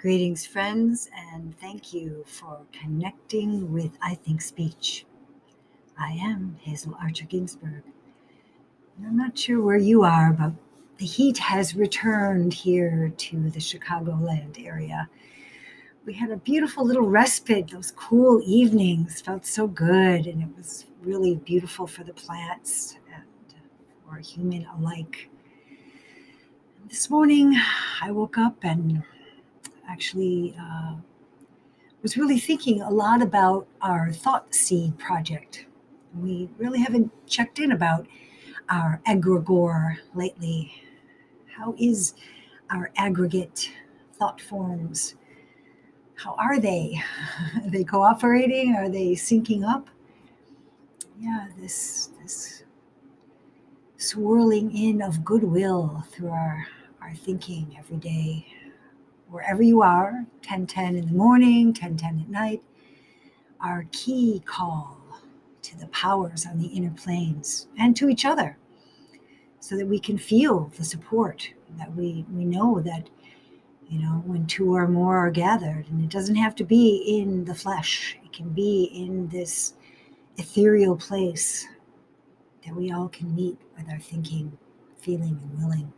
Greetings, friends, and thank you for connecting with I Think Speech. I am Hazel Archer Ginsberg. I'm not sure where you are, but the heat has returned here to the Chicagoland area. We had a beautiful little respite. Those cool evenings felt so good, and it was really beautiful for the plants and for human alike. This morning, I woke up and actually uh, was really thinking a lot about our Thought Seed project. We really haven't checked in about our egregore lately. How is our aggregate thought forms? How are they? Are they cooperating? Are they syncing up? Yeah, this this swirling in of goodwill through our, our thinking every day wherever you are 1010 in the morning 1010 at night our key call to the powers on the inner planes and to each other so that we can feel the support that we we know that you know when two or more are gathered and it doesn't have to be in the flesh. It can be in this ethereal place that we all can meet with our thinking feeling and willing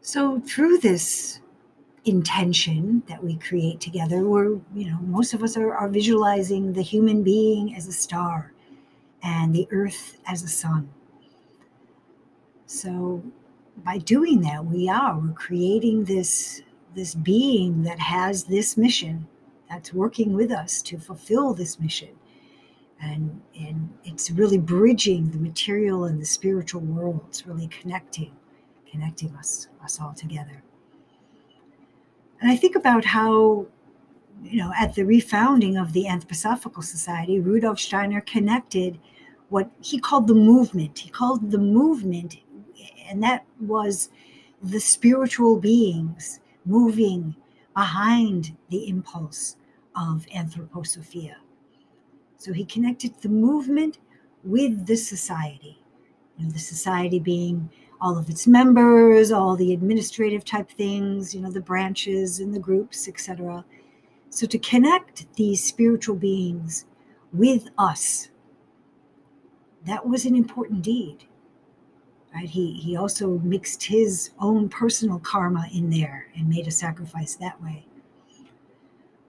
so through this intention that we create together, we're, you know, most of us are, are visualizing the human being as a star and the earth as a sun. So by doing that, we are, we're creating this this being that has this mission that's working with us to fulfill this mission. And and it's really bridging the material and the spiritual worlds really connecting connecting us, us all together. And I think about how, you know, at the refounding of the Anthroposophical Society, Rudolf Steiner connected what he called the movement. He called the movement, and that was the spiritual beings moving behind the impulse of anthroposophia. So he connected the movement with the society, know, the society being all of its members, all the administrative type things, you know, the branches and the groups, etc. So to connect these spiritual beings with us, that was an important deed. Right? He he also mixed his own personal karma in there and made a sacrifice that way.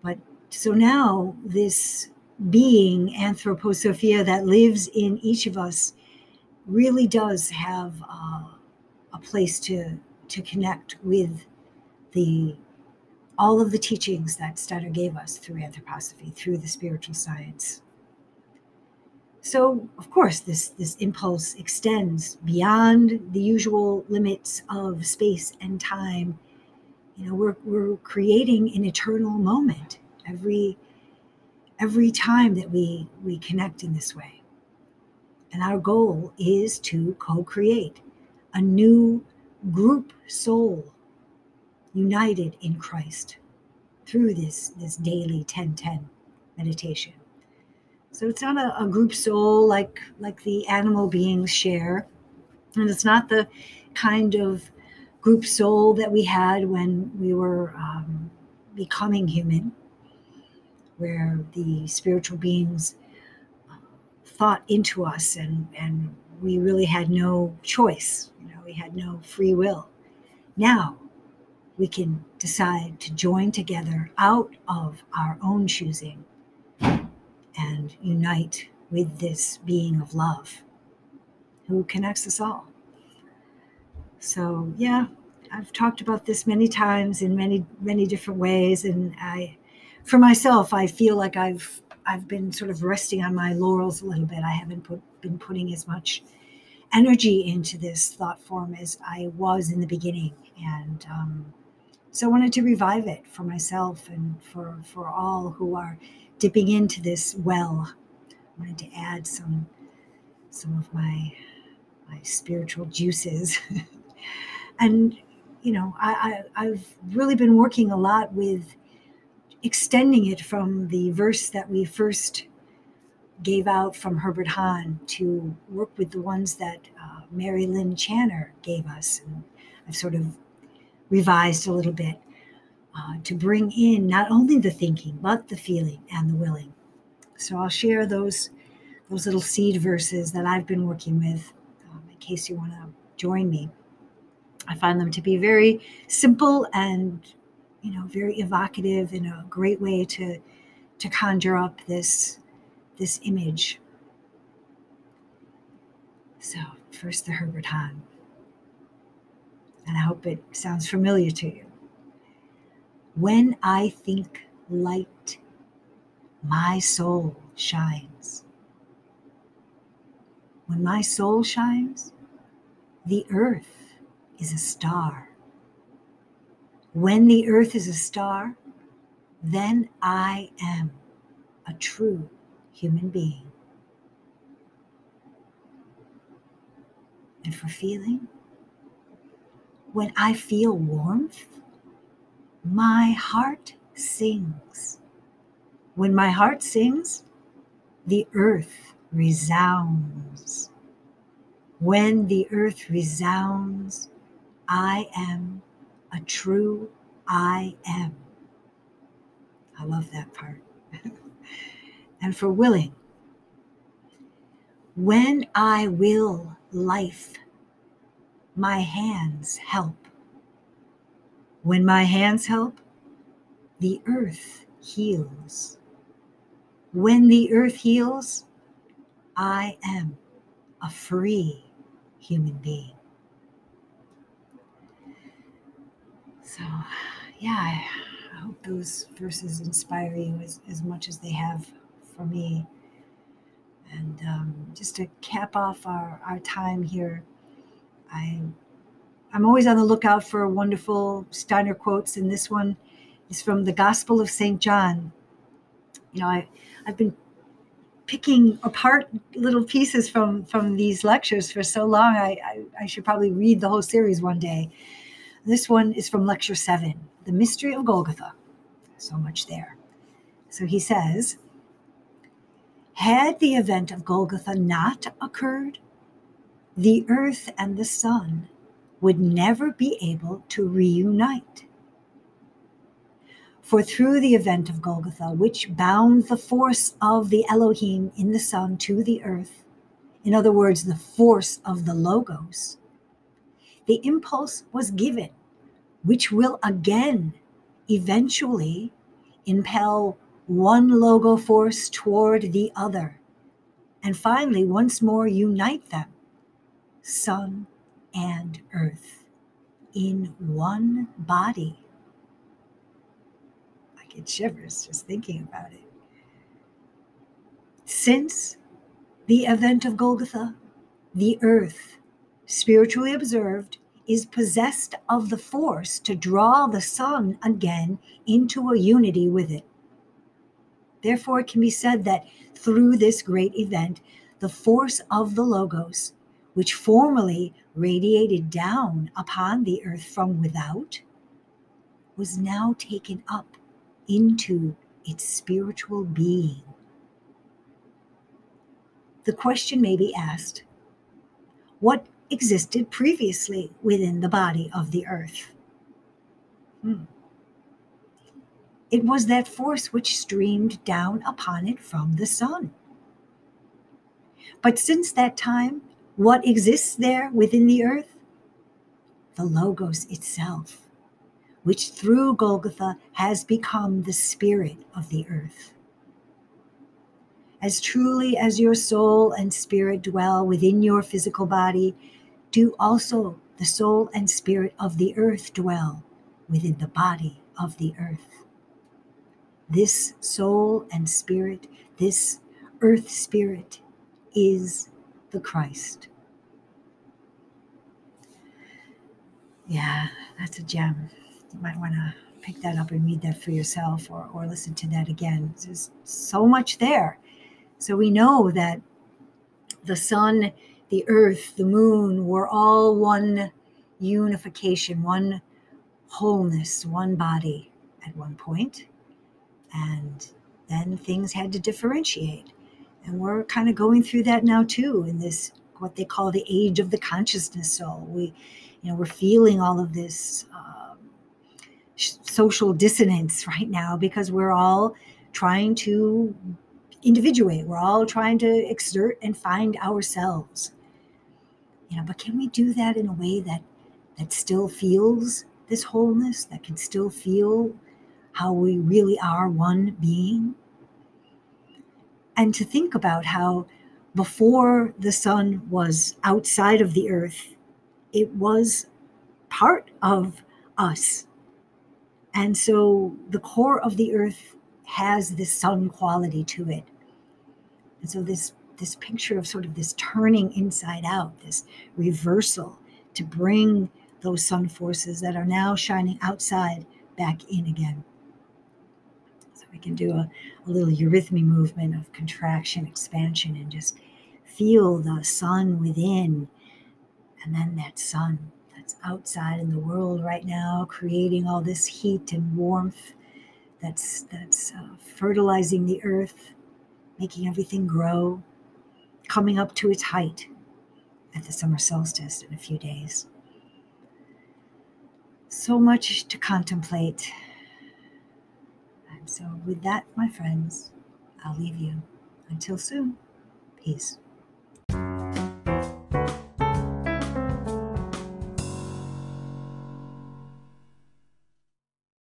But so now this being anthroposophia that lives in each of us really does have uh, place to to connect with the all of the teachings that Steiner gave us through anthroposophy, through the spiritual science. So, of course, this, this impulse extends beyond the usual limits of space and time. You know, we're, we're creating an eternal moment every every time that we we connect in this way. And our goal is to co-create a new group soul united in Christ through this, this daily 1010 meditation. So it's not a, a, group soul like like the animal beings share. And it's not the kind of group soul that we had when we were um, becoming human, where the spiritual beings uh, thought into us and, and we really had no choice. You know, we had no free will. Now we can decide to join together out of our own choosing and unite with this being of love who connects us all. So, yeah, I've talked about this many times in many, many different ways. And I, for myself, I feel like I've I've been sort of resting on my laurels a little bit. I haven't put, been putting as much energy into this thought form as I was in the beginning. And um, so I wanted to revive it for myself and for, for all who are dipping into this well. I wanted to add some some of my my spiritual juices. and you know, I, I I've really been working a lot with extending it from the verse that we first gave out from Herbert Hahn to work with the ones that uh, Mary Lynn Channer gave us. And I've sort of revised a little bit. uh, to bring in not only the thinking, but the feeling and the willing. So I'll share those, those little seed verses that I've been working with um, in case you want to join me. I find them to be very simple and you know very evocative and a great way to to conjure up this this image. So first the Herbert Hahn. And I hope it sounds familiar to you. When I think light, my soul shines. When my soul shines, the earth is a star. When the earth is a star, then I am a true human being. And for feeling, when I feel warmth, my heart sings. When my heart sings, the earth resounds. When the earth resounds, I am a true I am. I love that part. and for willing, when I will life, my hands help. When my hands help, the earth heals. When the earth heals, I am a free human being. So, yeah, I, hope those verses inspire you as, as much as they have for me. And um, just to cap off our, our time here, I, I'm always on the lookout for wonderful Steiner quotes, and this one is from the Gospel of St. John. You know, I, I've been picking apart little pieces from from these lectures for so long I, I, I should probably read the whole series one day this one is from lecture 7 the mystery of golgotha. So much there. So he says had the event of golgotha not occurred the earth and the sun would never be able to reunite. For through the event of Golgotha, which bound the force of the Elohim in the sun to the earth, in other words, the force of the Logos, the impulse was given, which will again eventually impel one logo force toward the other, and finally, once more, unite them, sun and earth, in one body I get shivers just thinking about it. Since the event of Golgotha, the earth, spiritually observed, is possessed of the force to draw the sun again into a unity with it. Therefore, it can be said that through this great event, the force of the Logos, which formerly radiated down upon the earth from without, was now taken up into its spiritual being. The question may be asked what existed previously within the body of the earth? Hmm. It was that force which streamed down upon it from the sun. But since that time, what exists there within the earth? The Logos itself which through Golgotha has become the spirit of the earth. As truly as your soul and spirit dwell within your physical body, do also the soul and spirit of the earth dwell within the body of the earth. This soul and spirit, this earth spirit, is the Christ. Yeah, that's a gem you might want to pick that up and read that for yourself or, or listen to that again. There's so much there. So we know that the sun, the earth, the moon were all one unification, one wholeness, one body at one point. And then things had to differentiate. And we're kind of going through that now too in this what they call the age of the consciousness soul. We, you know, we're feeling all of this uh, social dissonance right now because we're all trying to individuate. We're all trying to exert and find ourselves. You know, but can we do that in a way that that still feels this wholeness, that can still feel how we really are one being? And to think about how before the sun was outside of the earth, it was part of us. And so the core of the earth has this sun quality to it. And so this this picture of sort of this turning inside out, this reversal to bring those sun forces that are now shining outside back in again. So we can do a, a little eurythmy movement of contraction, expansion, and just feel the sun within, and then that sun that's outside in the world right now, creating all this heat and warmth that's that's uh, fertilizing the earth, making everything grow, coming up to its height at the summer solstice in a few days. So much to contemplate. And so, with that, my friends, I'll leave you. Until soon, peace.